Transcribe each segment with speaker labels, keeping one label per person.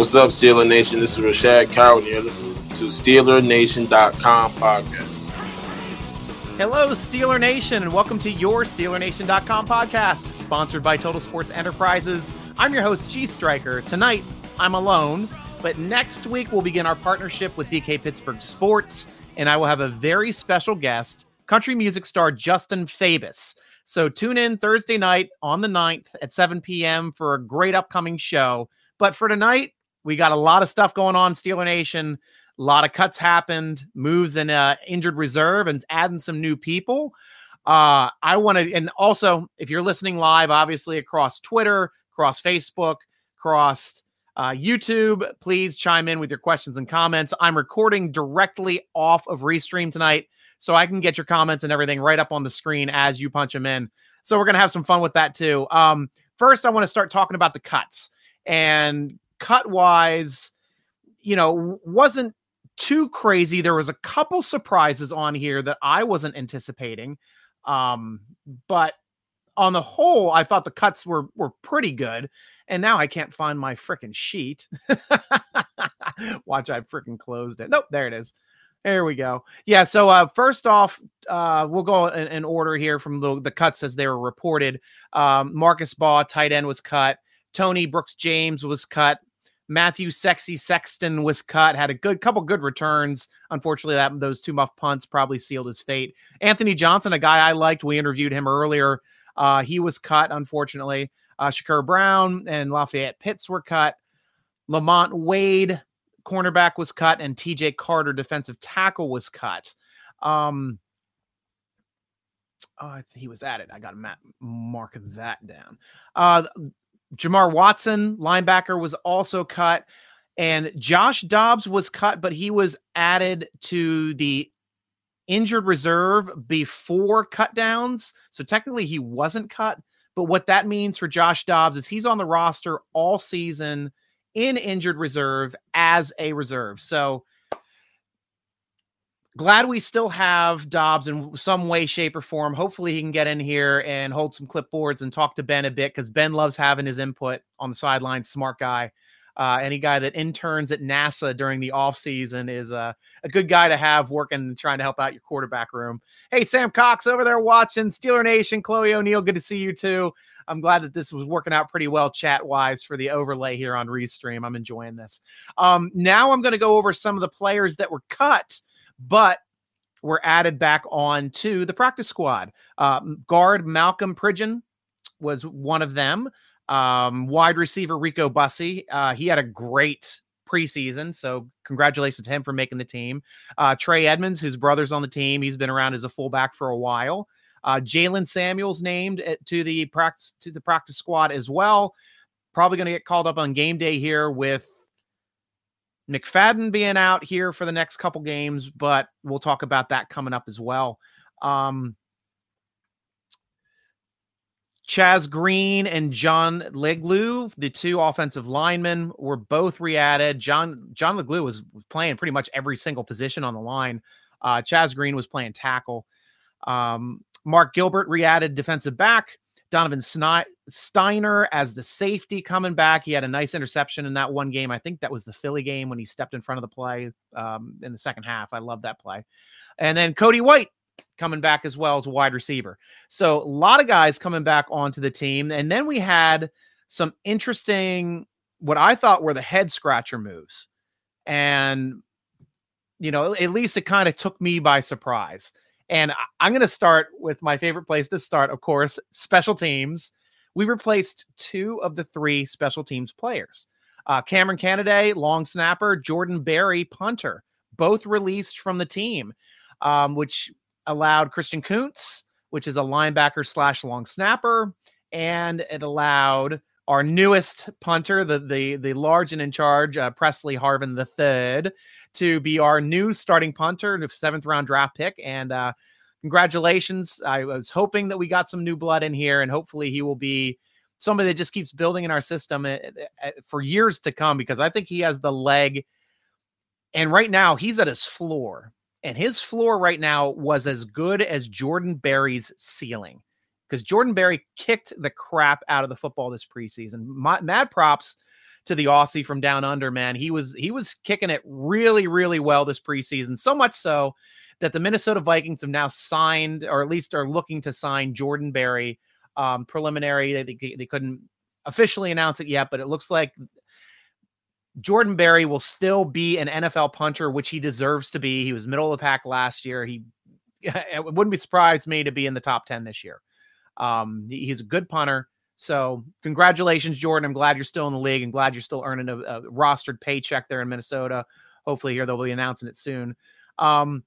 Speaker 1: What's up, Steeler Nation? This is Rashad Carroll, and you're listening to SteelerNation.com podcast.
Speaker 2: Hello, Steeler Nation, and welcome to your SteelerNation.com podcast, sponsored by Total Sports Enterprises. I'm your host, G Striker. Tonight, I'm alone, but next week we'll begin our partnership with DK Pittsburgh Sports, and I will have a very special guest, country music star Justin Fabus. So tune in Thursday night on the 9th at 7 p.m. for a great upcoming show. But for tonight, we got a lot of stuff going on, Steeler Nation. A lot of cuts happened, moves in uh, injured reserve, and adding some new people. Uh, I want to, and also, if you're listening live, obviously across Twitter, across Facebook, across uh, YouTube, please chime in with your questions and comments. I'm recording directly off of Restream tonight, so I can get your comments and everything right up on the screen as you punch them in. So we're gonna have some fun with that too. Um, first, I want to start talking about the cuts and cut wise, you know, wasn't too crazy. There was a couple surprises on here that I wasn't anticipating. Um, but on the whole, I thought the cuts were were pretty good. And now I can't find my freaking sheet. Watch, I freaking closed it. Nope, there it is. There we go. Yeah. So uh, first off, uh, we'll go in, in, order here from the, the cuts as they were reported. Um, Marcus Baugh, tight end, was cut. Tony Brooks James was cut. Matthew Sexy Sexton was cut, had a good couple good returns. Unfortunately, that those two muff punts probably sealed his fate. Anthony Johnson, a guy I liked, we interviewed him earlier. Uh, he was cut, unfortunately. Uh, Shakur Brown and Lafayette Pitts were cut. Lamont Wade, cornerback, was cut, and TJ Carter, defensive tackle, was cut. Um, oh, he was at it. I got to mark that down. Uh, Jamar Watson, linebacker, was also cut. And Josh Dobbs was cut, but he was added to the injured reserve before cut downs. So technically he wasn't cut. But what that means for Josh Dobbs is he's on the roster all season in injured reserve as a reserve. So glad we still have Dobbs in some way, shape, or form. Hopefully, he can get in here and hold some clipboards and talk to Ben a bit because Ben loves having his input on the sideline. Smart guy. Uh, any guy that interns at NASA during the off season is uh, a good guy to have working and trying to help out your quarterback room. Hey, Sam Cox over there watching Steeler Nation. Chloe O'Neill, good to see you too. I'm glad that this was working out pretty well chat wise for the overlay here on Restream. I'm enjoying this. Um, now I'm going to go over some of the players that were cut but were added back on to the practice squad. Uh, guard Malcolm Pridgeon was one of them. Um, wide receiver Rico Bussey, uh, he had a great preseason, so congratulations to him for making the team. Uh, Trey Edmonds, whose brother's on the team, he's been around as a fullback for a while. Uh, Jaylen Samuels named to the practice to the practice squad as well. Probably going to get called up on game day here with McFadden being out here for the next couple games, but we'll talk about that coming up as well. Um, Chaz Green and John Leglue, the two offensive linemen, were both re-added. John John Leglue was playing pretty much every single position on the line. Uh, Chaz Green was playing tackle. Um, Mark Gilbert re-added defensive back. Donovan Stiner as the safety coming back. He had a nice interception in that one game. I think that was the Philly game when he stepped in front of the play um, in the second half. I love that play. And then Cody White coming back as well as a wide receiver. So a lot of guys coming back onto the team. And then we had some interesting, what I thought were the head scratcher moves. And, you know, at least it kind of took me by surprise. And I'm going to start with my favorite place to start, of course, special teams. We replaced two of the three special teams players. Uh, Kameron Canaday, long snapper, Jordan Berry, punter, both released from the team, um, which allowed Christian Kuntz, which is a linebacker slash long snapper, and it allowed our newest punter, the the the large and in charge uh, Pressley Harvin the third, to be our new starting punter, the seventh round draft pick. And uh, congratulations! I was hoping that we got some new blood in here, and hopefully he will be somebody that just keeps building in our system eh, eh, eh, for years to come because I think he has the leg. And right now he's at his floor, and his floor right now was as good as Jordan Berry's ceiling because Jordan Berry kicked the crap out of the football this preseason. My, mad props to the Aussie from down under, man. He was he was kicking it really, really well this preseason. So much so that the Minnesota Vikings have now signed, or at least are looking to sign Jordan Berry. Um, preliminary, they, they couldn't officially announce it yet, but it looks like Jordan Berry will still be an NFL punter, which he deserves to be. He was middle of the pack last year. He it wouldn't be surprised me to be in the top 10 this year. Um, he's a good punter. So congratulations, Jordan. I'm glad you're still in the league and glad you're still earning a, a rostered paycheck there in Minnesota. Hopefully here they'll be announcing it soon. Um,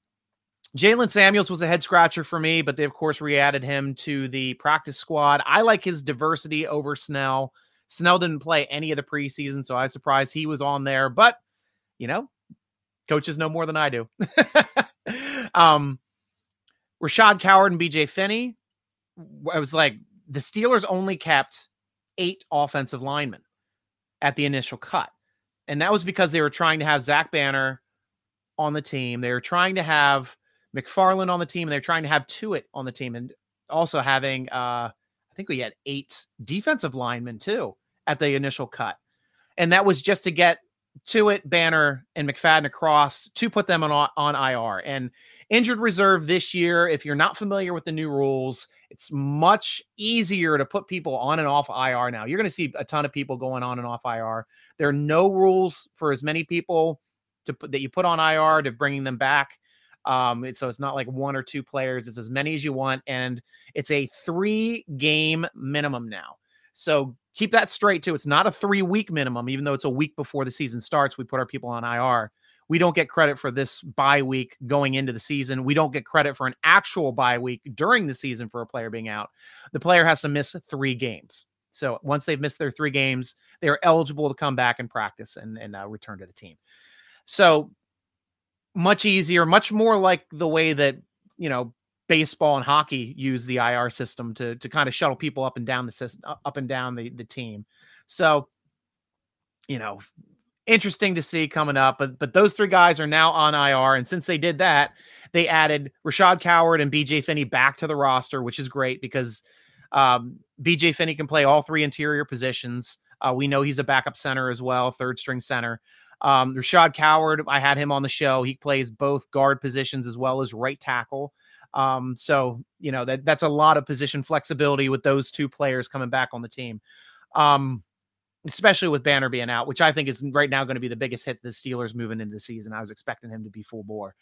Speaker 2: Jaylen Samuels was a head scratcher for me, but they of course re-added him to the practice squad. I like his diversity over Snell. Snell didn't play any of the preseason, so I was surprised he was on there. But you know, coaches know more than I do. um, Rashaad Coward and BJ Finney. I was like, the Steelers only kept eight offensive linemen at the initial cut. And that was because they were trying to have Zach Banner on the team. They were trying to have McFarland on the team, and they're trying to have Tuitt on the team, and also having uh, I think we had eight defensive linemen too at the initial cut. And that was just to get Tuitt, Banner, and McFadden across to put them on on IR. And injured reserve this year, if you're not familiar with the new rules, it's much easier to put people on and off IR now. You're going to see a ton of people going on and off IR. There are no rules for as many people to put that you put on IR to bringing them back. Um, so it's not like one or two players; it's as many as you want, and it's a three game minimum now. So keep that straight too. It's not a three week minimum, even though it's a week before the season starts. We put our people on IR. We don't get credit for this bye week going into the season. We don't get credit for an actual bye week during the season for a player being out. The player has to miss three games. So once they've missed their three games, they are eligible to come back and practice and, and uh, return to the team. So much easier, much more like the way that, you know, baseball and hockey use the IR system to to kind of shuttle people up and down the system, up and down the the team. So, you know, interesting to see coming up. But but those three guys are now on IR, and since they did that, they added Rashaad Coward and BJ Finney back to the roster, which is great because um, BJ Finney can play all three interior positions. Uh, we know he's a backup center as well, third string center. Um, Rashaad Coward, I had him on the show. He plays both guard positions as well as right tackle. Um, so you know that that's a lot of position flexibility with those two players coming back on the team. Um, especially with Banner being out, which I think is right now going to be the biggest hit the Steelers moving into the season. I was expecting him to be full bore.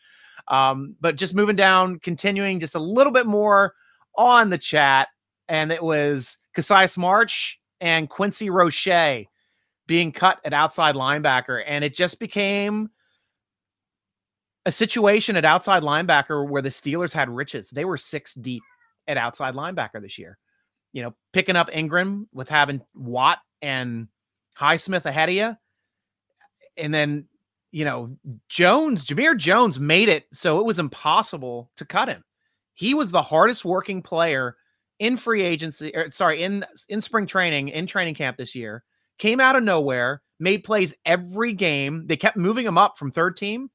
Speaker 2: Um, but just moving down, continuing just a little bit more on the chat, and it was Cassius Marsh and Quincy Roche being cut at outside linebacker, and it just became a situation at outside linebacker where the Steelers had riches. They were six deep at outside linebacker this year. You know, picking up Ingram with having Watt and Highsmith ahead of you. And then, you know, Jones, Jamir Jones made it so it was impossible to cut him. He was the hardest working player in free agency, or, sorry, in in spring training, in training camp this year. Came out of nowhere, made plays every game. They kept moving him up from third team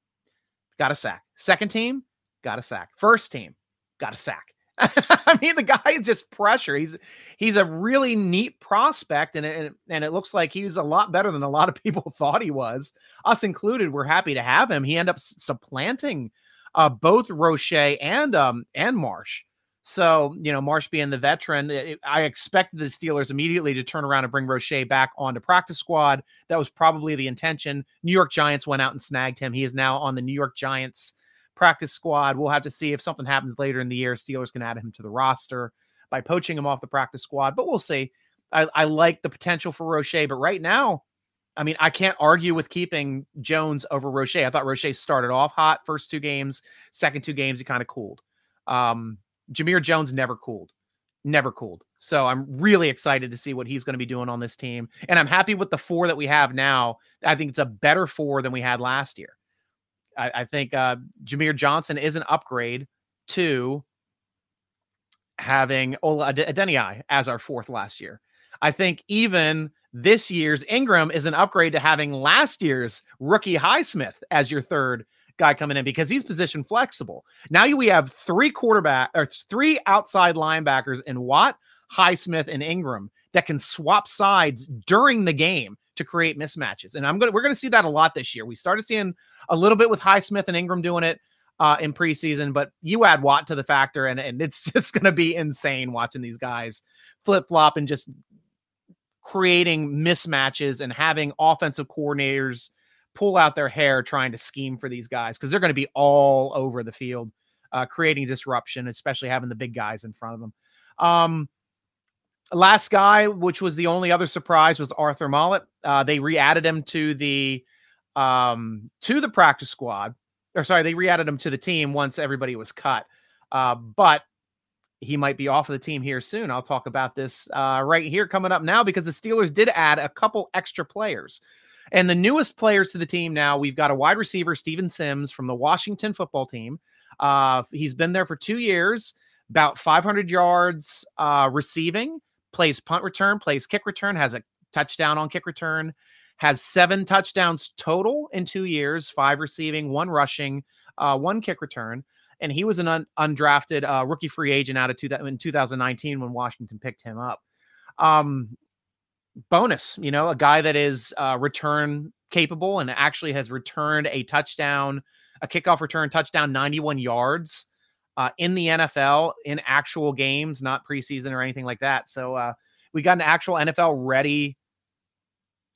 Speaker 2: got a sack. Second team, got a sack. First team, got a sack. I mean, the guy is just pressure. He's he's a really neat prospect, and it, and it looks like he's a lot better than a lot of people thought he was. Us included. We're happy to have him. He ended up supplanting uh, both Roche and um and Marsh. So, you know, Marsh being the veteran, it, I expected the Steelers immediately to turn around and bring Roche back onto practice squad. That was probably the intention. New York Giants went out and snagged him. He is now on the New York Giants practice squad. We'll have to see if something happens later in the year. Steelers can add him to the roster by poaching him off the practice squad, but we'll see. I, I like the potential for Roche, but right now, I mean, I can't argue with keeping Jones over Roche. I thought Roche started off hot first two games, second two games, he kind of cooled. Um, Jamir Jones never cooled, never cooled. So I'm really excited to see what he's going to be doing on this team. And I'm happy with the four that we have now. I think it's a better four than we had last year. I, I think uh, Jamir Johnson is an upgrade to having Ola Adeniyi as our fourth last year. I think even this year's Ingram is an upgrade to having last year's rookie Highsmith as your third guy coming in because he's position flexible. Now we have three quarterback or three outside linebackers in Watt, Highsmith, and Ingram that can swap sides during the game to create mismatches. And I'm gonna we're gonna see that a lot this year. We started seeing a little bit with Highsmith and Ingram doing it uh, in preseason, but you add Watt to the factor, and and it's just gonna be insane watching these guys flip flop and just creating mismatches and having offensive coordinators pull out their hair trying to scheme for these guys because they're going to be all over the field, uh, creating disruption, especially having the big guys in front of them. Um, last guy, which was the only other surprise, was Arthur Maulet. Uh, they re-added him to the um, to the practice squad, or sorry, they re-added him to the team once everybody was cut. Uh, but he might be off of the team here soon. I'll talk about this uh, right here coming up now because the Steelers did add a couple extra players. And the newest players to the team now, we've got a wide receiver, Steven Sims from the Washington football team. Uh, he's been there for two years, about 500 yards uh, receiving, plays punt return, plays kick return, has a touchdown on kick return, has seven touchdowns total in two years, five receiving, one rushing, uh, one kick return. And he was an un- undrafted uh, rookie free agent out of two- in 2019 when Washington picked him up. Um, bonus, you know, a guy that is uh, return capable and actually has returned a touchdown, a kickoff return touchdown, 91 yards uh, in the NFL in actual games, not preseason or anything like that. So uh, we got an actual NFL ready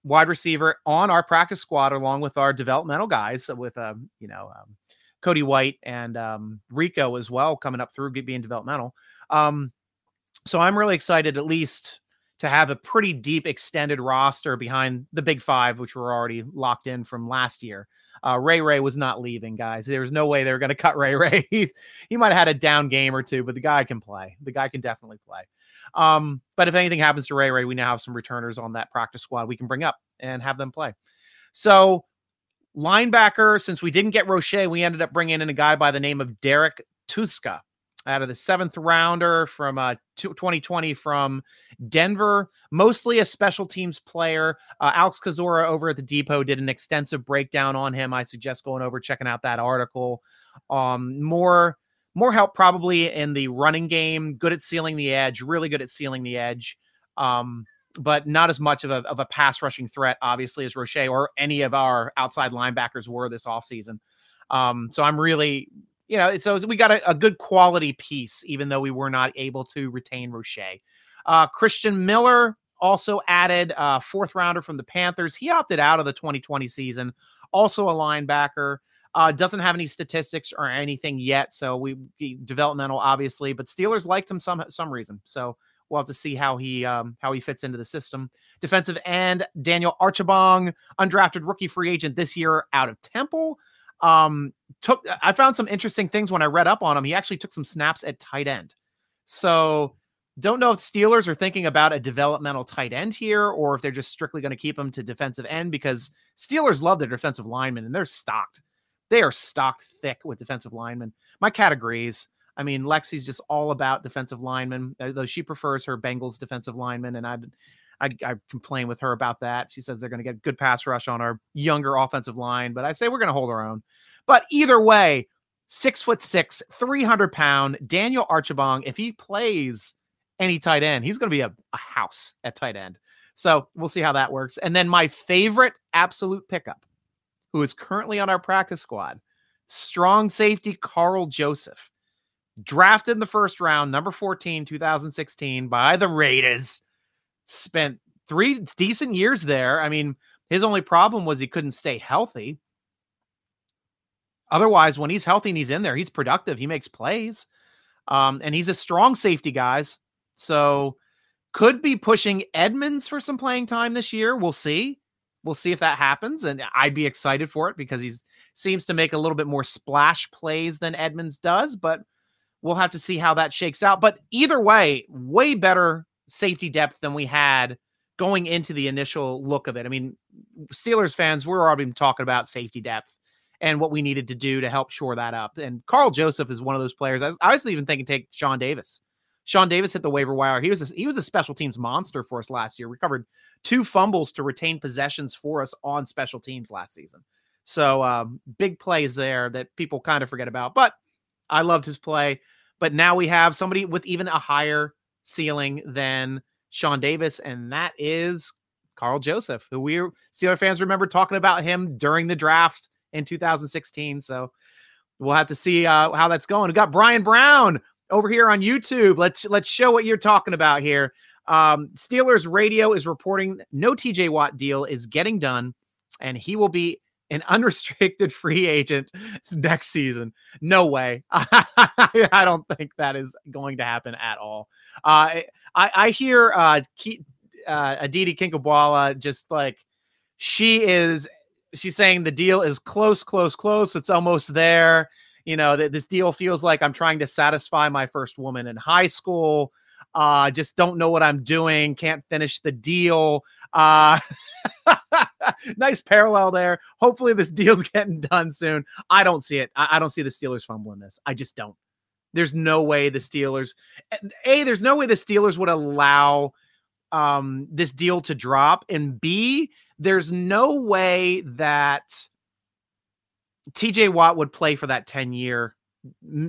Speaker 2: wide receiver on our practice squad along with our developmental guys with um, you know um, Cody White and um, Rico as well coming up through being developmental. Um, so I'm really excited at least to have a pretty deep extended roster behind the big five, which were already locked in from last year. Uh, Ray Ray was not leaving, guys. There was no way they were going to cut Ray Ray. he, he might have had a down game or two, but the guy can play. The guy can definitely play. Um, but if anything happens to Ray Ray, we now have some returners on that practice squad we can bring up and have them play. So, linebacker, since we didn't get Roche, we ended up bringing in a guy by the name of Derrek Tuszka out of the seventh rounder from uh, 2020 from Denver, mostly a special teams player. Uh, Alex Kozora over at the Depot did an extensive breakdown on him. I suggest going over checking out that article. Um, more more help probably in the running game. Good at sealing the edge. Really good at sealing the edge. Um, but not as much of a, of a pass rushing threat, obviously, as Roche or any of our outside linebackers were this offseason. Um, so I'm really, you know, so we got a, a, good quality piece, even though we were not able to retain Roche. Uh, Christian Miller also added a fourth rounder from the Panthers. He opted out of the 2020 season, also a linebacker. Uh, doesn't have any statistics or anything yet, so we developmental obviously, but Steelers liked him some some reason. So we'll have to see how he um, how he fits into the system. Defensive end Daniel Archibong, undrafted rookie free agent this year out of Temple um took I found some interesting things when I read up on him. He actually took some snaps at tight end. So don't know if Steelers are thinking about a developmental tight end here or if they're just strictly going to keep him to defensive end because Steelers love their defensive linemen and they're stocked. They are stocked thick with defensive linemen. My cat agrees. I mean, Lexi's just all about defensive linemen, uh, though she prefers her Bengals defensive linemen, and I I, I complain with her about that. She says they're going to get good pass rush on our younger offensive line, but I say we're going to hold our own. But either way, six foot six, 300 pound Daniel Archibong, if he plays any tight end, he's going to be a, a house at tight end. So we'll see how that works. And then my favorite absolute pickup, who is currently on our practice squad, strong safety Karl Joseph, drafted in the first round, number 14, 2016, by the Raiders spent three decent years there. I mean, his only problem was he couldn't stay healthy. Otherwise, when he's healthy and he's in there, he's productive. He makes plays. Um, and he's a strong safety, guys. So could be pushing Edmonds for some playing time this year. We'll see. We'll see if that happens. And I'd be excited for it because he seems to make a little bit more splash plays than Edmonds does, but we'll have to see how that shakes out. But either way, way better safety depth than we had going into the initial look of it. I mean, Steelers fans, we're already talking about safety depth and what we needed to do to help shore that up. And Karl Joseph is one of those players. I was, I was even thinking take Sean Davis. Sean Davis hit the waiver wire. He was a, he was a special teams monster for us last year. Recovered two fumbles to retain possessions for us on special teams last season. So um, big plays there that people kind of forget about. But I loved his play. But now we have somebody with even a higher ceiling than Sean Davis, and that is Karl Joseph, who we Steeler fans remember talking about him during the draft in 2016. So we'll have to see uh, how that's going. We got Brian Brown over here on YouTube. Let's let's show what you're talking about here. Um, Steelers radio is reporting no TJ Watt deal is getting done, and he will be an unrestricted free agent next season. No way. I don't think that is going to happen at all. Uh, I, I hear uh, Ke- uh, Aditi Kinkhabwala just like she is. She's saying the deal is close, close, close. It's almost there. You know that this deal feels like I'm trying to satisfy my first woman in high school. Uh, just don't know what I'm doing. Can't finish the deal. Uh, nice parallel there. Hopefully, this deal's getting done soon. I don't see it. I, I don't see the Steelers fumbling this. I just don't. There's no way the Steelers, A, there's no way the Steelers would allow um, this deal to drop. And B, there's no way that TJ Watt would play for that 10 year,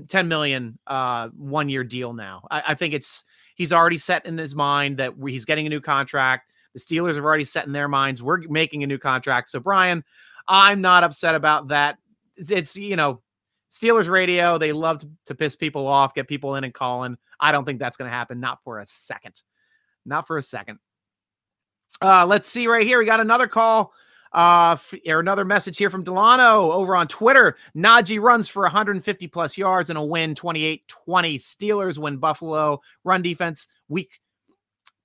Speaker 2: 10 million uh, one year deal now. I, I think it's, he's already set in his mind that he's getting a new contract. The Steelers have already set in their minds we're making a new contract. So Brian, I'm not upset about that. It's you know Steelers radio. They love to, piss people off, get people in and calling. I don't think that's going to happen. Not for a second. Not for a second. Uh, let's see right here. We got another call uh, or another message here from Delano over on Twitter. Najee runs for 150 plus yards and a win 28 20. Steelers win Buffalo. Run defense weak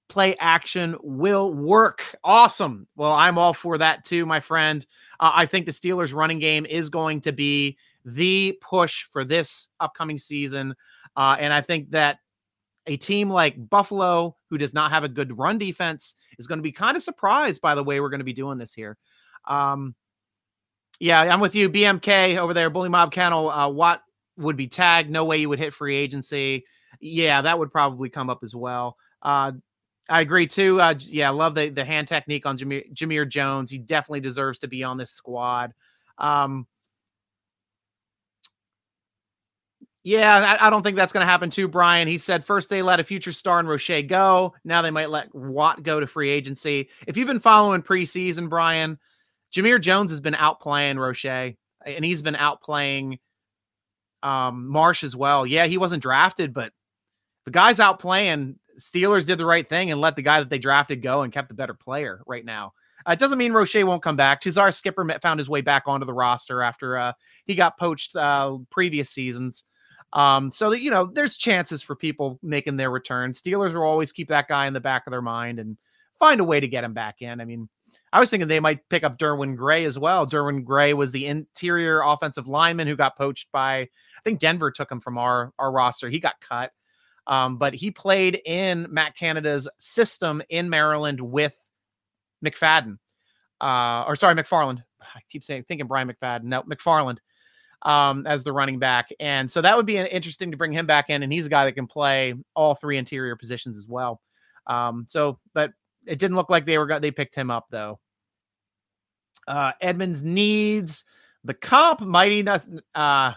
Speaker 2: play action will work. Awesome. Well, I'm all for that too, my friend. Uh, I think the Steelers running game is going to be the push for this upcoming season. Uh, and I think that a team like Buffalo, who does not have a good run defense, is going to be kind of surprised by the way we're going to be doing this here. Um, yeah, I'm with you. BMK over there, Bully Mob Kennel. Uh, Watt would be tagged. No way you would hit free agency. Yeah, that would probably come up as well. Uh, I agree too. Uh, yeah, I love the the hand technique on Jameer, Jamir Jones. He definitely deserves to be on this squad. Um, yeah, I, I, don't think that's going to happen too, Brian. He said first they let a future star in Roche go. Now they might let Watt go to free agency. If you've been following preseason, Brian, Jamir Jones has been outplaying Roche, and he's been outplaying um, Marsh as well. Yeah, he wasn't drafted, but the guy's outplaying Steelers did the right thing and let the guy that they drafted go and kept the better player right now. Uh, it doesn't mean Roche won't come back. Tuzar Skipper found his way back onto the roster after uh, he got poached uh, previous seasons. Um, so that you know, there's chances for people making their return. Steelers will always keep that guy in the back of their mind and find a way to get him back in. I mean, I was thinking they might pick up Derwin Gray as well. Derwin Gray was the interior offensive lineman who got poached by I think Denver took him from our our roster. He got cut. Um, but he played in Matt Canada's system in Maryland with McFadden, uh, or sorry, McFarland. I keep saying thinking Brian McFadden. No, McFarland um, as the running back, and so that would be interesting to bring him back in. And he's a guy that can play all three interior positions as well. Um, so, but it didn't look like they were they picked him up though. Uh, Edmonds needs the comp mighty uh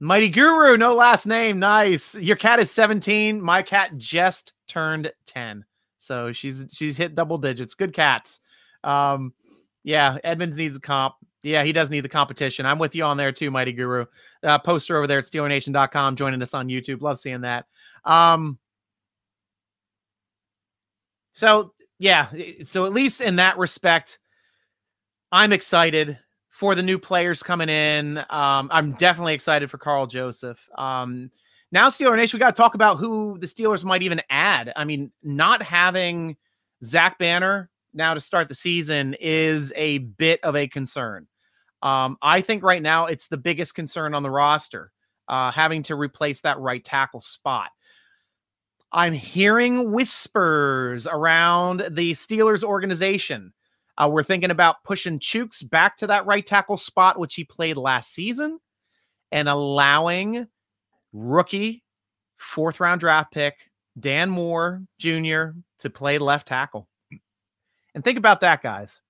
Speaker 2: Mighty Guru, no last name. Nice. Your cat is 17. My cat just turned 10. So she's she's hit double digits. Good cats. Um, yeah, Edmonds needs a comp. Yeah, he does need the competition. I'm with you on there too, Mighty Guru. Uh, poster over there at SteelerNation.com, joining us on YouTube. Love seeing that. Um, so yeah, so at least in that respect, I'm excited for the new players coming in. Um, I'm definitely excited for Karl Joseph. Um, now, Steeler Nation, we got to talk about who the Steelers might even add. I mean, not having Zach Banner now to start the season is a bit of a concern. Um, I think right now it's the biggest concern on the roster, uh, having to replace that right tackle spot. I'm hearing whispers around the Steelers organization uh, we're thinking about pushing Chooks back to that right tackle spot, which he played last season, and allowing rookie fourth round draft pick Dan Moore Jr. to play left tackle. And think about that, guys.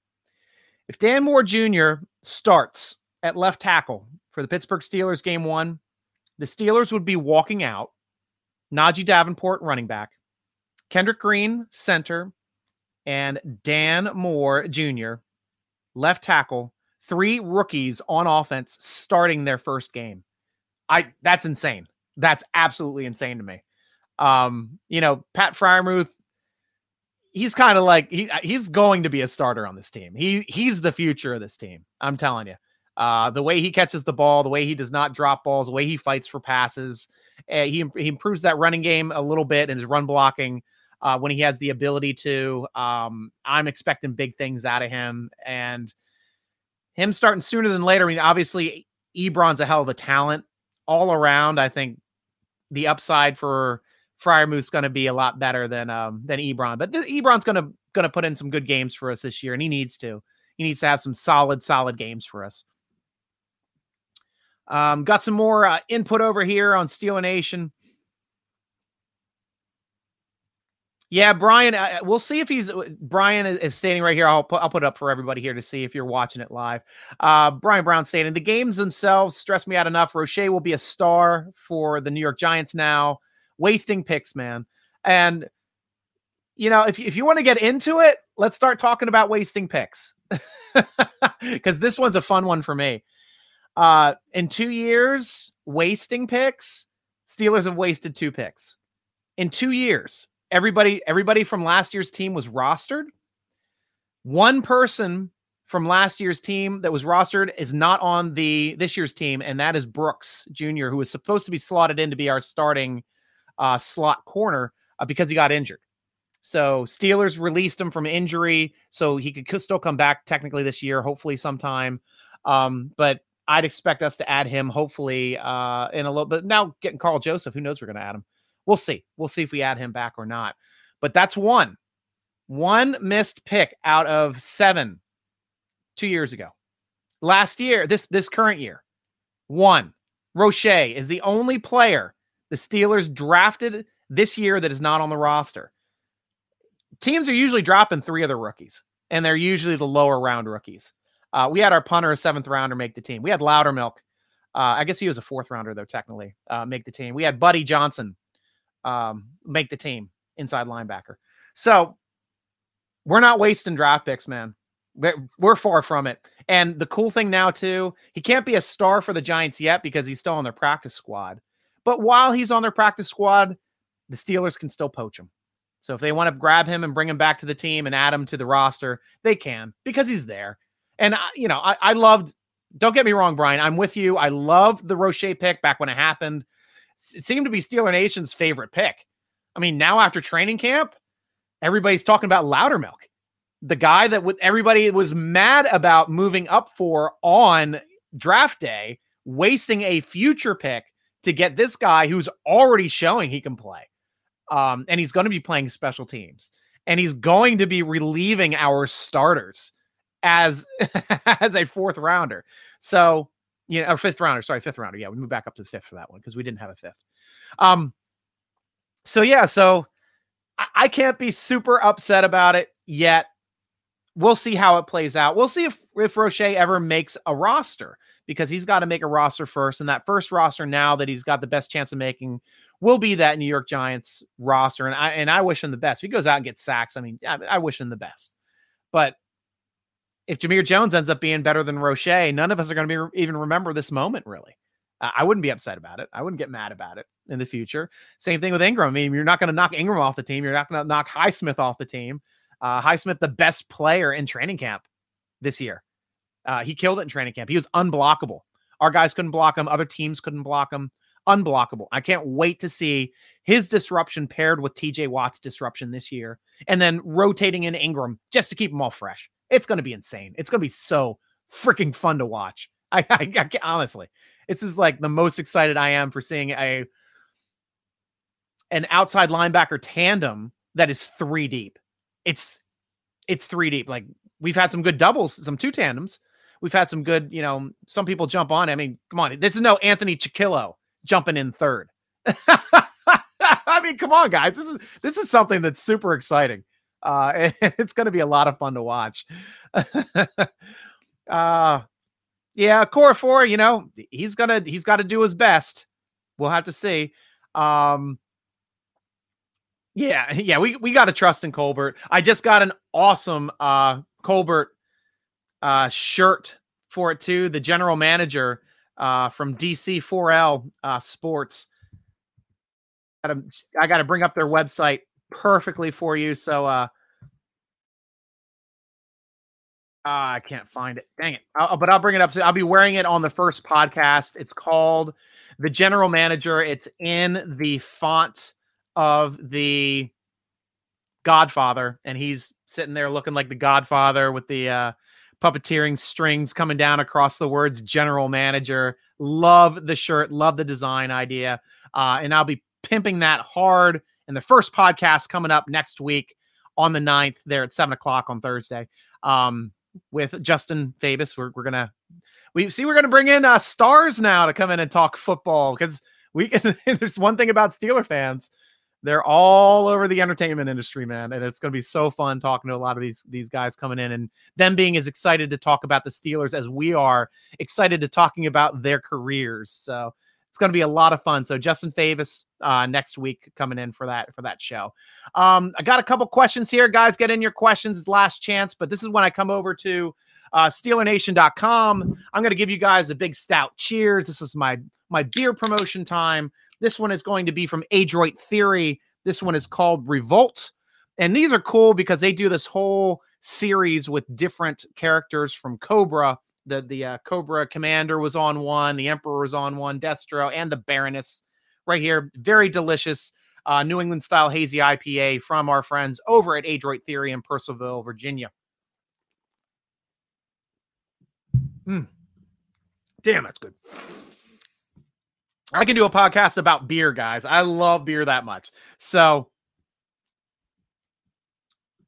Speaker 2: If Dan Moore Jr. starts at left tackle for the Pittsburgh Steelers game one, the Steelers would be walking out Najee Davenport, running back, Kendrick Green, center, and Dan Moore Jr., left tackle, three rookies on offense starting their first game. I that's insane. That's absolutely insane to me. Um, you know, Pat Freiermuth, he's kind of like he he's going to be a starter on this team. He he's the future of this team. I'm telling you. Uh, the way he catches the ball, the way he does not drop balls, the way he fights for passes, uh, he he improves that running game a little bit and his run blocking uh, when he has the ability to. Um, I'm expecting big things out of him, and him starting sooner than later. I mean, obviously, Ebron's a hell of a talent all around. I think the upside for Freiermuth's going to be a lot better than um, than Ebron, but Ebron's going to going to put in some good games for us this year, and he needs to. He needs to have some solid, solid games for us. Um, got some more uh, input over here on Steeler Nation. Yeah, Brian. Uh, we'll see if he's uh, Brian is, is, standing right here. I'll put I'll put up for everybody here to see if you're watching it live. Uh, Brian Brown stating the games themselves stress me out enough. Roche will be a star for the New York Giants now. Wasting picks, man. And you know, if if you want to get into it, let's start talking about wasting picks because this one's a fun one for me. Uh, in two years, wasting picks, Steelers have wasted two picks. In two years, everybody everybody from last year's team was rostered. One person from last year's team that was rostered is not on the this year's team, and that is Brooks Jr., who was supposed to be slotted in to be our starting uh, slot corner uh, because he got injured. So Steelers released him from injury, so he could still come back technically this year, hopefully sometime. Um, but I'd expect us to add him hopefully uh, in a little bit. Now getting Karl Joseph, who knows we're going to add him. We'll see. We'll see if we add him back or not. But that's one, one missed pick out of seven two years ago. Last year, this this current year, one. Roche is the only player the Steelers drafted this year that is not on the roster. Teams are usually dropping three other rookies, and they're usually the lower round rookies. Uh, we had our punter, a seventh rounder, make the team. We had Loudermilk. Uh, I guess he was a fourth rounder though, technically, uh, make the team. We had Buddy Johnson um, make the team, inside linebacker. So we're not wasting draft picks, man. We're far from it. And the cool thing now, too, he can't be a star for the Giants yet because he's still on their practice squad. But while he's on their practice squad, the Steelers can still poach him. So if they want to grab him and bring him back to the team and add him to the roster, they can because he's there. And I, you know, I, I loved. Don't get me wrong, Brian. I'm with you. I loved the Roche pick back when it happened. Seemed to be Steeler Nation's favorite pick. I mean, now after training camp, everybody's talking about Loudermilk, the guy that with everybody was mad about moving up for on draft day, wasting a future pick to get this guy who's already showing he can play. Um, and he's going to be playing special teams and he's going to be relieving our starters as as a fourth rounder. So, know, or fifth rounder, sorry, fifth rounder. Yeah, we moved back up to the fifth for that one because we didn't have a fifth. Um, so yeah, so I, I can't be super upset about it yet. We'll see how it plays out. We'll see if if Roche ever makes a roster because he's got to make a roster first, and that first roster now that he's got the best chance of making will be that New York Giants roster. And I and I wish him the best. If he goes out and gets sacks, I mean, I, I wish him the best. But if Jamir Jones ends up being better than Roche, none of us are going to be even remember this moment really. I wouldn't be upset about it. I wouldn't get mad about it in the future. Same thing with Ingram. I mean, you're not going to knock Ingram off the team. You're not going to knock Highsmith off the team. Uh, Highsmith, the best player in training camp this year. Uh, he killed it in training camp. He was unblockable. Our guys couldn't block him. Other teams couldn't block him. Unblockable. I can't wait to see his disruption paired with TJ Watt's disruption this year, and then rotating in Ingram just to keep them all fresh. It's going to be insane. It's going to be so freaking fun to watch. I, I, I honestly, this is like the most excited I am for seeing a an outside linebacker tandem that is three deep. It's it's three deep. Like we've had some good doubles, some two tandems. We've had some good, you know, some people jump on. I mean, come on, this is no Anthony Chickillo jumping in third. I mean, come on, guys. This is this is something that's super exciting. Uh, it's going to be a lot of fun to watch. uh, yeah, Four, you know, he's gonna he's got to do his best. We'll have to see. Um, Yeah, yeah, we we got to trust in Colbert. I just got an awesome uh Colbert uh shirt for it too. The general manager uh from DC4L uh Sports. I got to bring up their website perfectly for you. So uh Uh, I can't find it. Dang it. I'll, but I'll bring it up. So I'll be wearing it on the first podcast. It's called The General Manager. It's in the font of the Godfather, and he's sitting there looking like the Godfather with the uh, puppeteering strings coming down across the words General Manager. Love the shirt. Love the design idea. Uh, and I'll be pimping that hard in the first podcast coming up next week on the 9th there at 7 o'clock on Thursday. Um, with Justin Fabus. We're, we're gonna we see we're gonna bring in uh, stars now to come in and talk football because we can. there's one thing about Steeler fans. They're all over the entertainment industry, man, and it's going to be so fun talking to a lot of these these guys coming in and them being as excited to talk about the Steelers as we are excited to talking about their careers. So it's going to be a lot of fun. So Justin Fabus uh, next week coming in for that for that show. Um, I got a couple questions here, guys. Get in your questions. Last chance, but this is when I come over to uh, SteelerNation.com. I'm going to give you guys a big stout cheers. This is my my beer promotion time. This one is going to be from Adroit Theory. This one is called Revolt. And these are cool because they do this whole series with different characters from Cobra the the uh, Cobra Commander was on one, the Emperor was on one, Destro, and the Baroness right here. Very delicious uh, New England style hazy IPA from our friends over at Adroit Theory in Purcellville, Virginia. Mm. Damn, that's good. I can do a podcast about beer, guys. I love beer that much. So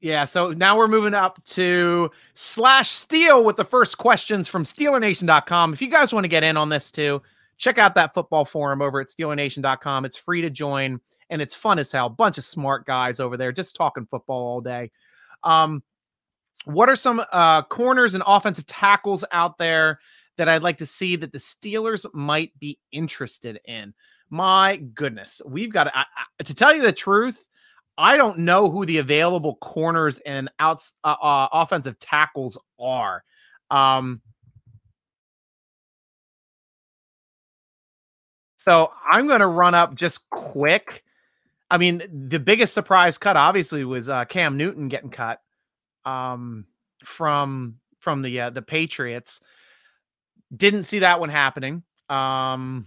Speaker 2: yeah, so now we're moving up to slash steel with the first questions from SteelerNation.com. If you guys want to get in on this too, check out that football forum over at SteelerNation.com. It's free to join and it's fun as hell. Bunch of smart guys over there just talking football all day. Um, what are some uh, corners and offensive tackles out there that I'd like to see that the Steelers might be interested in? My goodness, we've got I, I, to tell you the truth. I don't know who the available corners and outs uh, uh, offensive tackles are. Um, so I'm going to run up just quick. I mean, the biggest surprise cut obviously was uh, Cam Newton getting cut um, from from the uh, the Patriots. Didn't see that one happening. Um,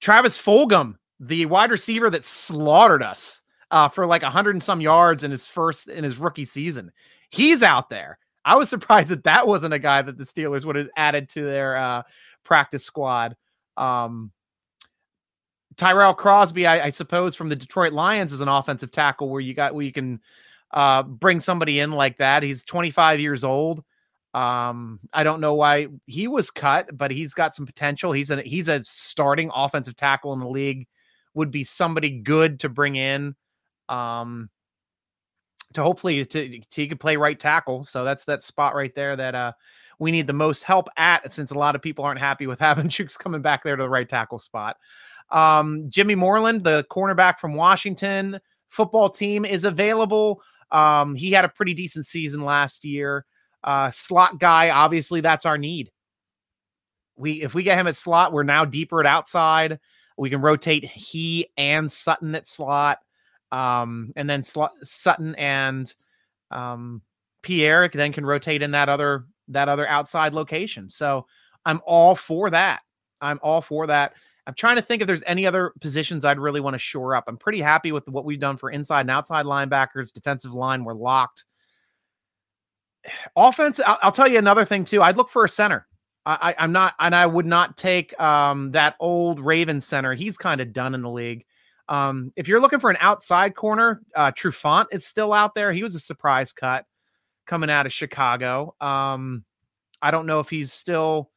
Speaker 2: Travis Fulgham the wide receiver that slaughtered us uh, for like a hundred and some yards in his first in his rookie season. He's out there. I was surprised that that wasn't a guy that the Steelers would have added to their uh, practice squad. Um, Tyrell Crosby, I, I, suppose, from the Detroit Lions is an offensive tackle where you got where you can uh, bring somebody in like that. He's 25 years old. Um, I don't know why he was cut, but he's got some potential. He's a he's a starting offensive tackle in the league would be somebody good to bring in um to hopefully to, to he could play right tackle. So that's that spot right there that uh we need the most help at since a lot of people aren't happy with having Jukes coming back there to the right tackle spot. Um, Jimmy Moreland, the cornerback from Washington football team, is available. Um, he had a pretty decent season last year. Uh, slot guy, obviously, that's our need. We if we get him at slot, we're now deeper at outside. We can rotate he and Sutton at slot, um, and then Sutton and um, Pierre then can rotate in that other that other outside location. So I'm all for that. I'm all for that. I'm trying to think if there's any other positions I'd really want to shore up. I'm pretty happy with what we've done for inside and outside linebackers, defensive line. We're locked. Offense, I'll, I'll tell you another thing too. I'd look for a center. I, I'm not, and I would not take um, that old Raven center. He's kind of done in the league. Um, if you're looking for an outside corner, uh, Trufant is still out there. He was a surprise cut coming out of Chicago. Um, I don't know if he's still,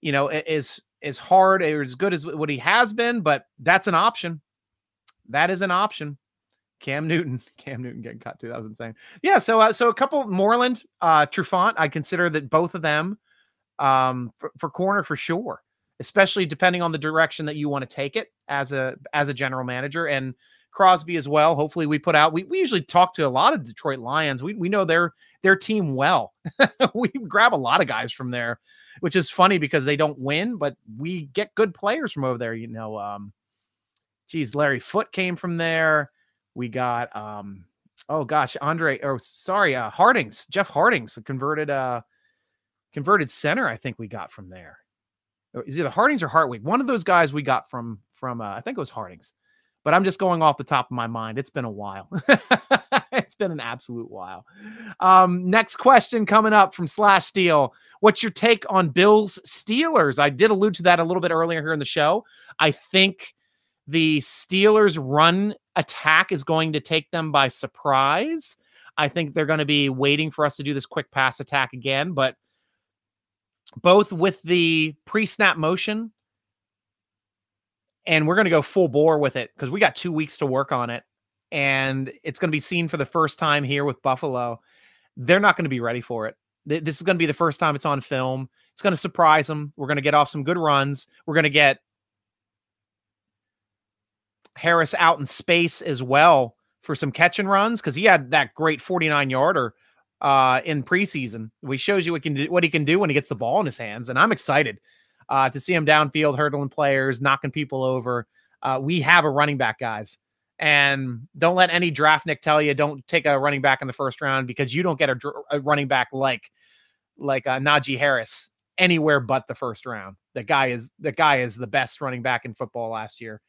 Speaker 2: you know, as as hard or as good as what he has been, but that's an option. That is an option. Cam Newton, Cam Newton getting cut too. That was insane. Yeah. So, uh, so a couple Moreland, uh, Trufant. I consider that both of them um, for, for corner for sure. especially depending on the direction that you want to take it as a as a general manager and Crosby as well. Hopefully we put out we, we usually talk to a lot of Detroit Lions. We we know their their team well. we grab a lot of guys from there, which is funny because they don't win, but we get good players from over there. You know, um geez, Larry Foote came from there. We got um oh gosh, Andre or sorry, uh Hartings, Jeff Hartings, the converted uh converted center, I think we got from there. Is either Hartings or Hartwig. One of those guys we got from from uh, I think it was Hartings but I'm just going off the top of my mind. It's been a while. it's been an absolute while. Um, next question coming up from Slash Steel. What's your take on Bills Steelers? I did allude to that a little bit earlier here in the show. I think the Steelers' run attack is going to take them by surprise. I think they're going to be waiting for us to do this quick pass attack again, but both with the pre snap motion and we're going to go full bore with it because we got two weeks to work on it and it's going to be seen for the first time here with buffalo. They're not going to be ready for it. This is going to be the first time it's on film. It's going to surprise them we're going to get off some good runs. We're going to get harris out in space as well for some catch and runs because he had that great 49 yarder uh, in preseason. We shows you what can do, what he can do when he gets the ball in his hands, and I'm excited uh, to see him downfield, hurdling players, knocking people over. Uh, we have a running back, guys. And don't let any draftnik tell you don't take a running back in the first round because you don't get a, a running back like like uh, Najee Harris anywhere but the first round. The guy is the guy is the best running back in football last year,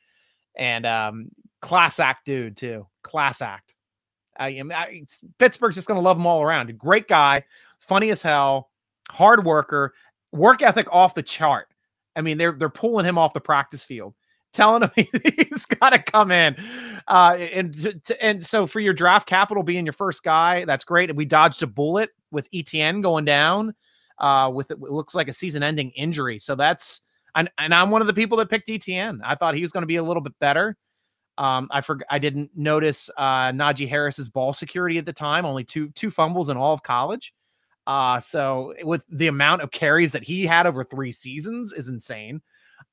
Speaker 2: and um, class act dude too. Class act. I am Pittsburgh's just going to love him all around. Great guy, funny as hell, hard worker, work ethic off the chart. I mean, they're they're pulling him off the practice field, telling him he's got to come in. Uh, and to, and so for your draft capital being your first guy, that's great. We dodged a bullet with ETN going down uh, with it looks like a season-ending injury. So that's and and I'm one of the people that picked ETN. I thought he was going to be a little bit better. Um, I forgot I didn't notice uh, Najee Harris's ball security at the time, only two two fumbles in all of college. Uh, so with the amount of carries that he had over three seasons is insane.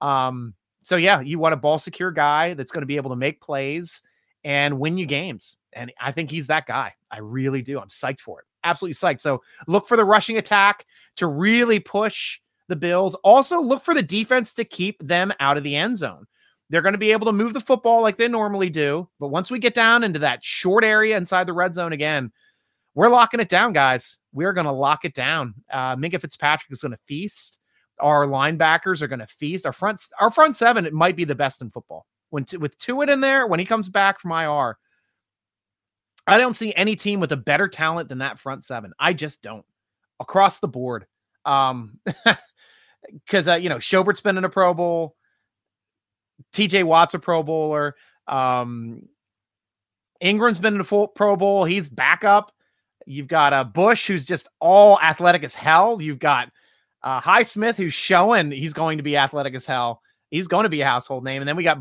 Speaker 2: Um, so yeah, you want a ball secure guy that's going to be able to make plays and win you games. And I think he's that guy. I really do. I'm psyched for it. Absolutely psyched. So look for the rushing attack to really push the Bills. Also look for the defense to keep them out of the end zone. They're going to be able to move the football like they normally do. But once we get down into that short area inside the red zone again, we're locking it down, guys. We're going to lock it down. Uh, Minkah Fitzpatrick is going to feast. Our linebackers are going to feast. Our front, our front seven, it might be the best in football. When t- with Tuitt in there, when he comes back from IR, I don't see any team with a better talent than that front seven. I just don't across the board. Um, because uh, you know Schobert's been in a Pro Bowl, T.J. Watt's a Pro Bowler, um, Ingram's been in the Pro Bowl. He's backup. You've got a uh, Bush who's just all athletic as hell. You've got uh, Highsmith who's showing he's going to be athletic as hell. He's going to be a household name. And then we got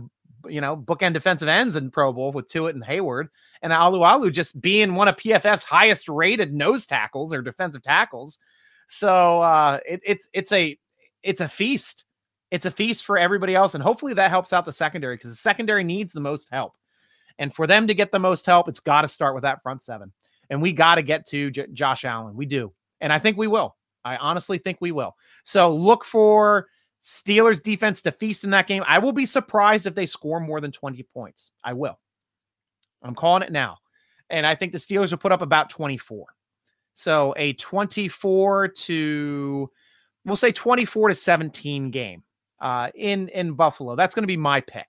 Speaker 2: you know bookend defensive ends in Pro Bowl with Tuitt and Heyward. and Alualu just being one of PFF's highest rated nose tackles or defensive tackles. So uh, it, it's it's a it's a feast. It's a feast for everybody else, and hopefully that helps out the secondary because the secondary needs the most help. And for them to get the most help, it's got to start with that front seven and we got to get to J- Josh Allen. We do. And I think we will. I honestly think we will. So look for Steelers defense to feast in that game. I will be surprised if they score more than 20 points. I will. I'm calling it now. And I think the Steelers will put up about 24. So a 24 to we'll say 24 to 17 game uh, in in Buffalo. That's going to be my pick.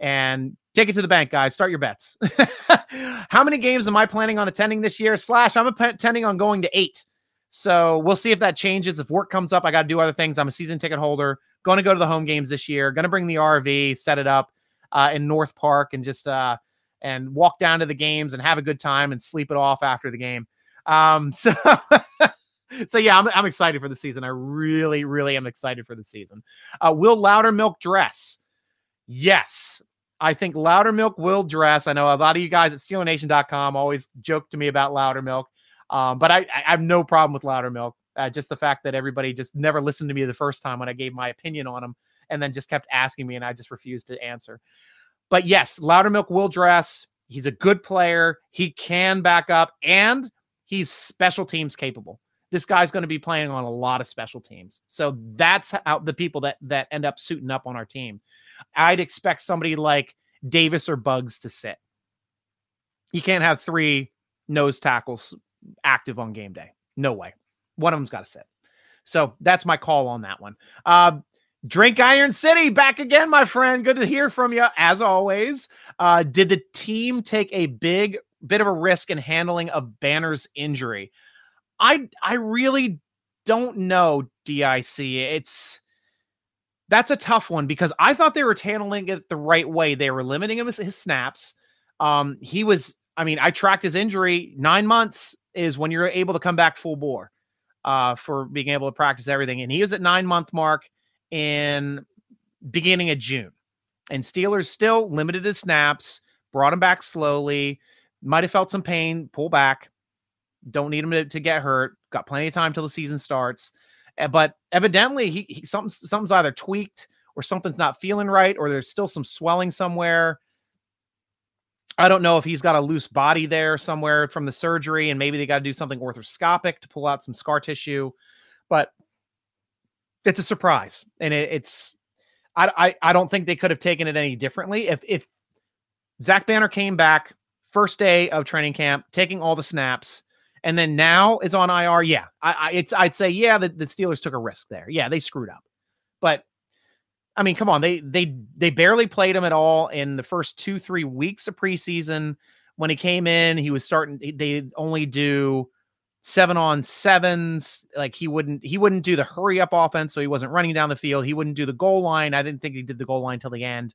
Speaker 2: And Take it to the bank, guys. Start your bets. How many games am I planning on attending this year? Slash, I'm attending on going to eight. So we'll see if that changes. If work comes up, I got to do other things. I'm a season ticket holder. Going to go to the home games this year. Going to bring the RV, set it up uh, in North Park, and just uh, and walk down to the games and have a good time and sleep it off after the game. Um, so. So yeah, I'm, I'm excited for the season. I really, really am excited for the season. Uh, will Loudermilk dress? Yes, I think Loudermilk will dress. I know a lot of you guys at SteelerNation.com always joke to me about Loudermilk, um, but I, I, have no problem with Loudermilk. Uh, just the fact that everybody just never listened to me the first time when I gave my opinion on them, and then just kept asking me, and I just refused to answer. But yes, Loudermilk will dress. He's a good player. He can back up, and he's special teams capable. This guy's going to be playing on a lot of special teams. So that's how the people that that end up suiting up on our team. I'd expect somebody like Davis or Buggs to sit. You can't have three nose tackles active on game day. No way. One of them's got to sit. So that's my call on that one. Uh, Drink Iron City back again, my friend. Good to hear from you as always. Uh, did the team take a big bit of a risk in handling of Banner's injury? I I really don't know, DIC. It's that's a tough one because I thought they were handling it the right way. They were limiting him his, his snaps. Um, he was, I mean, I tracked his injury. Nine months is when you're able to come back full bore uh, for being able to practice everything. And he was at nine month mark in beginning of June. And Steelers still limited his snaps, brought him back slowly, might have felt some pain, pull back. Don't need him to, to get hurt. Got plenty of time till the season starts. Eh, but evidently, he, he something's, something's either tweaked or something's not feeling right, or there's still some swelling somewhere. I don't know if he's got a loose body there somewhere from the surgery, and maybe they got to do something arthroscopic to pull out some scar tissue. But it's a surprise, and it, it's I, I I don't think they could have taken it any differently. If if Zach Banner came back first day of training camp, taking all the snaps, and then now it's on IR. Yeah, I, I it's I'd say yeah the, the Steelers took a risk there. Yeah, they screwed up, but I mean, come on, they they they barely played him at all in the first two three weeks of preseason. When he came in, he was starting. They only do seven on sevens. Like he wouldn't he wouldn't do the hurry up offense, so he wasn't running down the field. He wouldn't do the goal line. I didn't think he did the goal line till the end.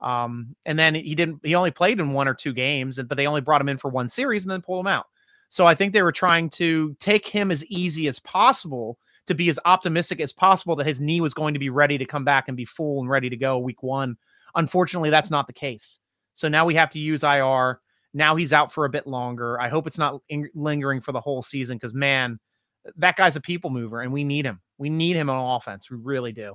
Speaker 2: Um, and then he didn't. He only played in one or two games, but they only brought him in for one series and then pulled him out. So I think they were trying to take him as easy as possible to be as optimistic as possible that his knee was going to be ready to come back and be full and ready to go week one. Unfortunately, that's not the case. So now we have to use IR. Now he's out for a bit longer. I hope it's not in- lingering for the whole season because, man, that guy's a people mover and we need him. We need him on offense. We really do.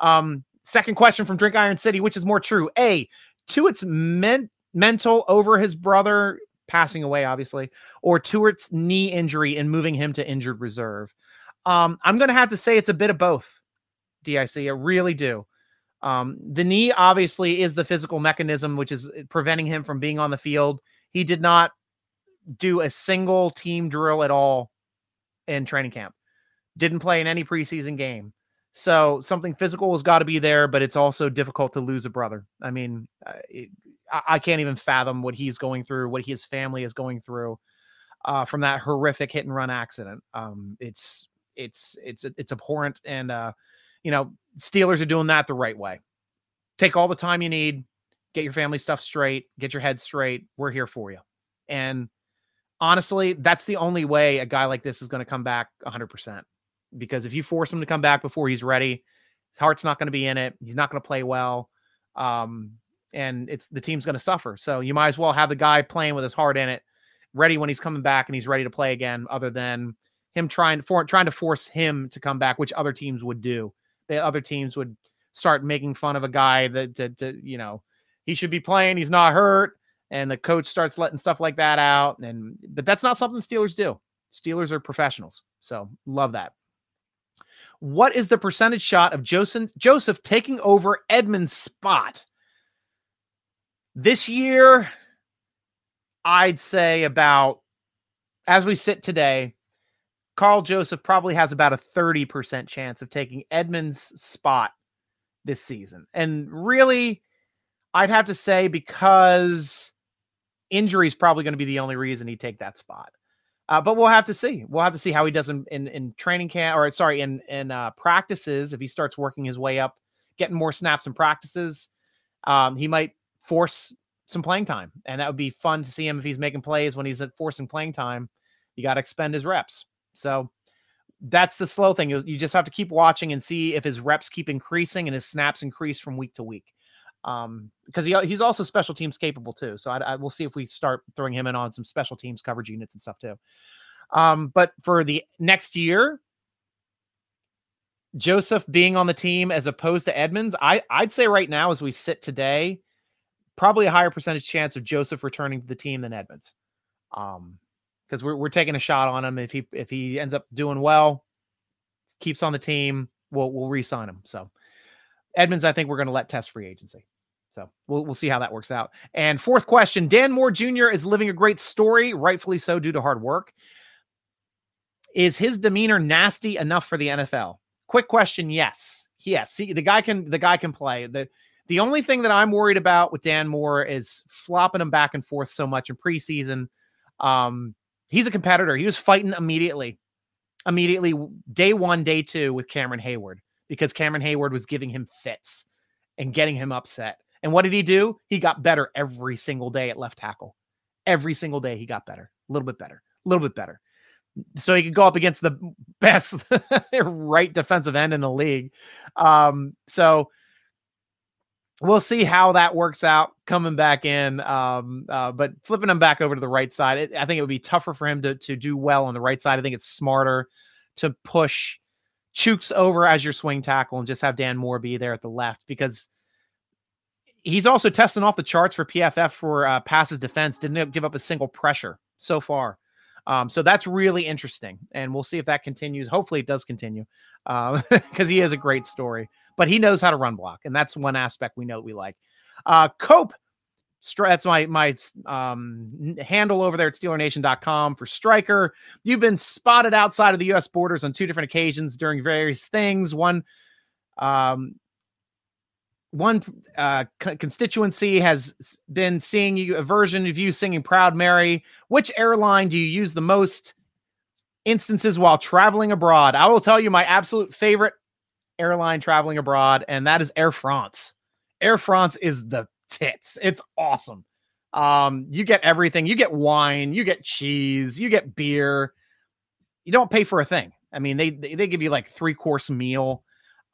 Speaker 2: Um, second question from Drink Iron City, which is more true? A, Tuitt's men- mental over his brother passing away, obviously, or Tuitt's knee injury and moving him to injured reserve. Um, I'm going to have to say it's a bit of both, DIC. I really do. Um, the knee obviously is the physical mechanism which is preventing him from being on the field. He did not do a single team drill at all in training camp. Didn't play in any preseason game. So something physical has got to be there, but it's also difficult to lose a brother. I mean, it, I, can't even fathom what he's going through, what his family is going through uh, from that horrific hit and run accident. Um, it's it's it's it's abhorrent, and uh, you know, Steelers are doing that the right way. Take all the time you need, get your family stuff straight, get your head straight. We're here for you. And honestly, that's the only way a guy like this is going to come back 100%. Because if you force him to come back before he's ready, his heart's not going to be in it. He's not going to play well. Um, and it's the team's going to suffer. So you might as well have the guy playing with his heart in it, ready when he's coming back and he's ready to play again, other than him trying for trying to force him to come back, which other teams would do. The other teams would start making fun of a guy that to, to you know he should be playing he's not hurt and the coach starts letting stuff like that out and but that's not something steelers do. Steelers are professionals so love that. What is the percentage shot of joseph joseph taking over edmunds spot this year i'd say about as we sit today Karl Joseph probably has about a 30% chance of taking Edmunds' spot this season. And really, I'd have to say because injury is probably going to be the only reason he'd take that spot. Uh, but we'll have to see. We'll have to see how he does in, in, in training camp or sorry, in, in uh, practices. If he starts working his way up, getting more snaps and practices, um, he might force some playing time. And that would be fun to see him if he's making plays when he's at forcing playing time. You got to expend his reps. So that's the slow thing. You, just have to keep watching and see if his reps keep increasing and his snaps increase from week to week. Um, because he, he's also special teams capable too. So I, I will see if we start throwing him in on some special teams coverage units and stuff too. Um, but for the next year, Joseph being on the team as opposed to Edmunds, I I'd say right now as we sit today, probably a higher percentage chance of Joseph returning to the team than Edmunds. Um, because we're we're taking a shot on him if he if he ends up doing well, keeps on the team, we'll we'll re-sign him. So Edmunds, I think we're going to let test free agency. So we'll we'll see how that works out. And fourth question: Dan Moore Jr. is living a great story, rightfully so, due to hard work. Is his demeanor nasty enough for the NFL? Quick question: Yes, yes. See, the guy can the guy can play. the The only thing that I'm worried about with Dan Moore is flopping him back and forth so much in preseason. Um, he's a competitor. He was fighting immediately, immediately day one, day two with Cameron Heyward because Cameron Heyward was giving him fits and getting him upset. And what did he do? He got better every single day at left tackle. Every single day he got better, a little bit better, a little bit better. So he could go up against the best right defensive end in the league. Um, so we'll see how that works out coming back in. Um, uh, but flipping him back over to the right side, it, I think it would be tougher for him to to do well on the right side. I think it's smarter to push Chuks over as your swing tackle and just have Dan Moore be there at the left because he's also testing off the charts for PFF for uh, passes defense. Didn't give up a single pressure so far. Um, so that's really interesting, and we'll see if that continues. Hopefully, it does continue Um, because uh, he has a great story. But he knows how to run block, and that's one aspect we know we like. Uh, Cope, that's my my um, handle over there at SteelerNation.com for Striker. You've been spotted outside of the U.S. borders on two different occasions during various things. One um, one uh, constituency has been seeing you a version of you singing Proud Mary. Which airline do you use the most instances while traveling abroad? I will tell you my absolute favorite airline traveling abroad, and that is Air France. Air France is the tits. It's awesome. Um, you get everything. You get wine, you get cheese, you get beer. You don't pay for a thing. I mean, they they, they give you like three course meal.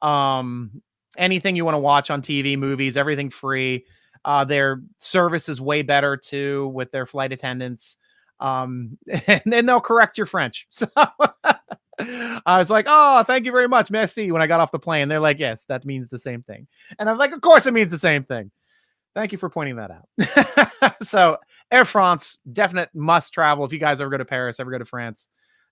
Speaker 2: Um, anything you want to watch on TV, movies, everything free. Uh, their service is way better too with their flight attendants. Um, and then they'll correct your French. So I was like, oh, thank you very much, merci. When I got off the plane, they're like, yes, that means the same thing. And I was like, of course it means the same thing. Thank you for pointing that out. so Air France, definite must travel. If you guys ever go to Paris, ever go to France,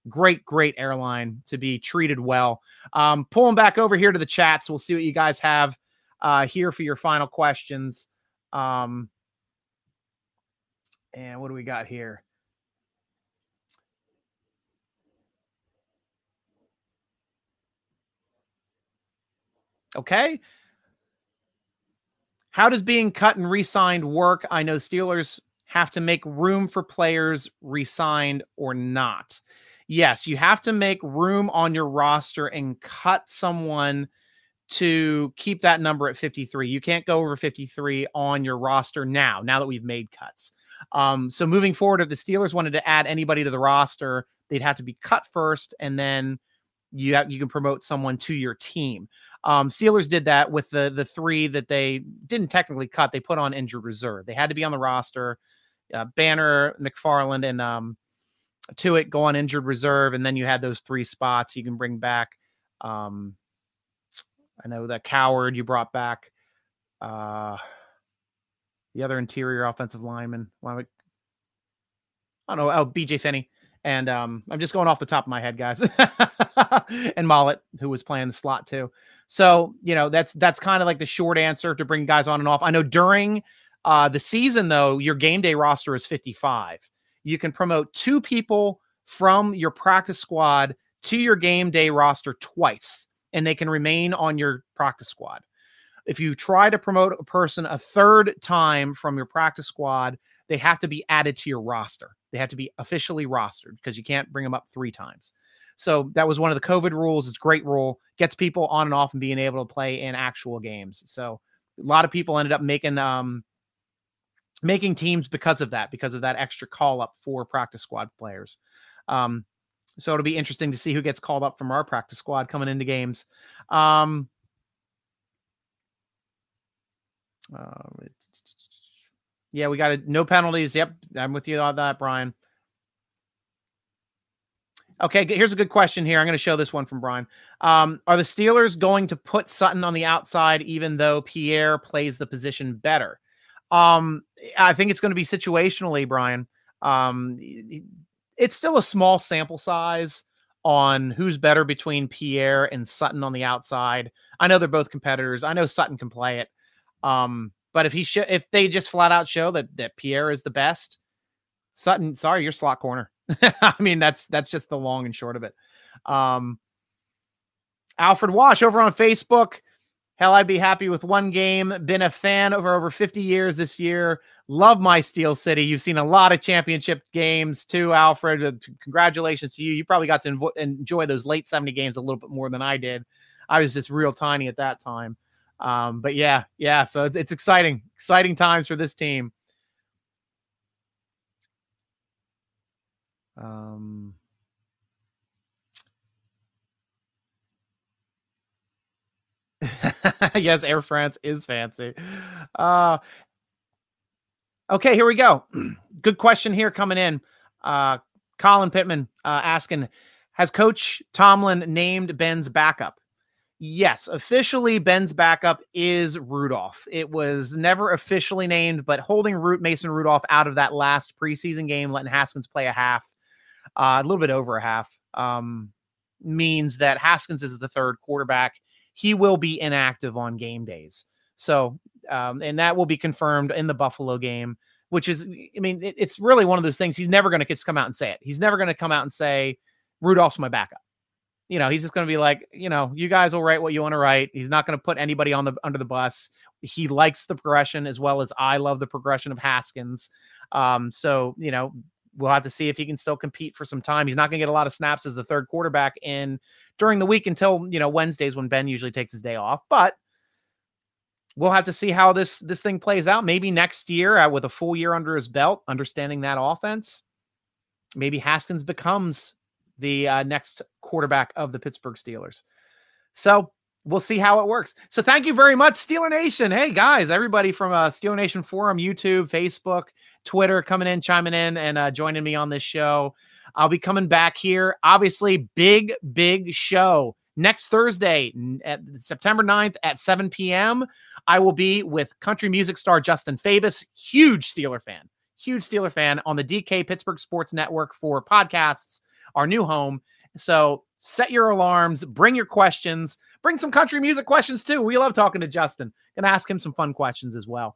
Speaker 2: great, great airline to be treated well. Um, pulling back over here to the chats, we'll see what you guys have uh, here for your final questions. Um, and what do we got here? Okay. How does being cut and re signed work? I know Steelers have to make room for players re signed or not yes, you have to make room on your roster and cut someone to keep that number at 53. You can't go over 53 on your roster now, now that we've made cuts. Um, so moving forward, if the Steelers wanted to add anybody to the roster, they'd have to be cut first, and then you have, you can promote someone to your team. Um, Steelers did that with the the three that they didn't technically cut; they put on injured reserve. They had to be on the roster. Uh, Banner, McFarland, and um, Tuitt, go on injured reserve, and then you had those three spots you can bring back. Um, I know that Coward you brought back. Uh, the other interior offensive lineman. I don't know. Oh, BJ Finney. And um, I'm just going off the top of my head, guys. and Maulet, who was playing the slot too. So, you know, that's that's kind of like the short answer to bring guys on and off. I know during uh, the season, though, your game day roster is 55 you can promote two people from your practice squad to your game day roster twice, and they can remain on your practice squad. If you try to promote a person a third time from your practice squad, they have to be added to your roster. They have to be officially rostered because you can't bring them up three times. So that was one of the COVID rules. It's great rule, gets people on and off and being able to play in actual games. So a lot of people ended up making um, making teams because of that, because of that extra call up for practice squad players. Um, so it'll be interesting to see who gets called up from our practice squad coming into games. Um, uh, yeah, we got no penalties. Yep, I'm with you on that, Brian. Okay, here's a good question here. I'm going to show this one from Brian. Um, are the Steelers going to put Sutton on the outside even though Pierre plays the position better? Um, I think it's going to be situationally, Brian. Um, it's still a small sample size on who's better between Pierre and Sutton on the outside. I know they're both competitors. I know Sutton can play it. Um, but if he sh- if they just flat out show that that Pierre is the best, Sutton, sorry, you're slot corner. I mean, that's that's just the long and short of it. Um, Alfred Wash over on Facebook. Hell, I'd be happy with one game. Been a fan over over 50 years this year. Love my Steel City. You've seen a lot of championship games too, Alfred. Uh, congratulations to you. You probably got to enjoy those late 70 games a little bit more than I did. I was just real tiny at that time. Um, but yeah, yeah. So it's exciting, exciting times for this team. Um, yes, Air France is fancy. Uh, okay, here we go. Good question here coming in. Uh, Colin Pittman uh, asking Has Coach Tomlin named Ben's backup? Yes, officially, Ben's backup is Rudolph. It was never officially named, but holding Root Mason Rudolph out of that last preseason game, letting Haskins play a half, uh, a little bit over a half, um, means that Haskins is the third quarterback. He will be inactive on game days. So, um, and that will be confirmed in the Buffalo game, which is, I mean, it, it's really one of those things. He's never going to come out and say it. He's never going to come out and say, Rudolph's my backup. You know, he's just going to be like, you know, you guys will write what you want to write. He's not going to put anybody on the under the bus. He likes the progression as well as I love the progression of Haskins. Um, so you know, we'll have to see if he can still compete for some time. He's not going to get a lot of snaps as the third quarterback in during the week until you know Wednesdays when Ben usually takes his day off. But we'll have to see how this this thing plays out. Maybe next year, uh, with a full year under his belt, understanding that offense, maybe Haskins becomes the uh, next quarterback of the Pittsburgh Steelers. So we'll see how it works. So thank you very much, Steeler Nation. Hey guys, everybody from uh, Steeler Nation Forum, YouTube, Facebook, Twitter, coming in, chiming in, and uh, joining me on this show. I'll be coming back here. Obviously, big, big show next Thursday, at September 9th at 7 p.m. I will be with country music star Justin Fabus, huge Steeler fan, huge Steeler fan on the DK Pittsburgh Sports Network for podcasts, our new home. So set your alarms, bring your questions, bring some country music questions too. We love talking to Justin. Gonna ask him some fun questions as well.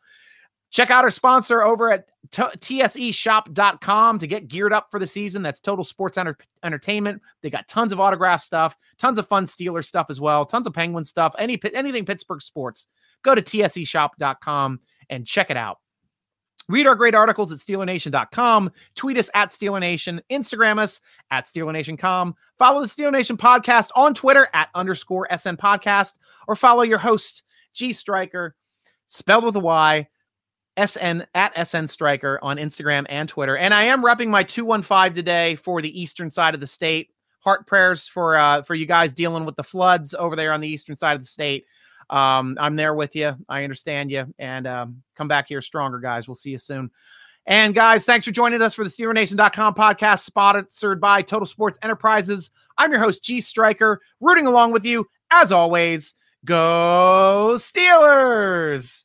Speaker 2: Check out our sponsor over at t- tseshop.com to get geared up for the season. That's Total Sports Enter- Entertainment. They got tons of autograph stuff, tons of fun Steeler stuff as well, tons of Penguin stuff, any anything Pittsburgh sports. Go to tseshop.com and check it out. Read our great articles at SteelerNation.com. Tweet us at SteelerNation. Instagram us at SteelerNation.com. Follow the Steeler Nation podcast on Twitter at underscore SN podcast or follow your host, G Striker, spelled with a Y, SN at SN Striker on Instagram and Twitter. And I am repping my 215 today for the eastern side of the state. Heart prayers for uh, for you guys dealing with the floods over there on the eastern side of the state. Um, I'm there with you. I understand you. And um, come back here stronger, guys. We'll see you soon. And guys, thanks for joining us for the SteelerNation.com podcast, sponsored by Total Sports Enterprises. I'm your host, G Striker, rooting along with you as always. Go Steelers!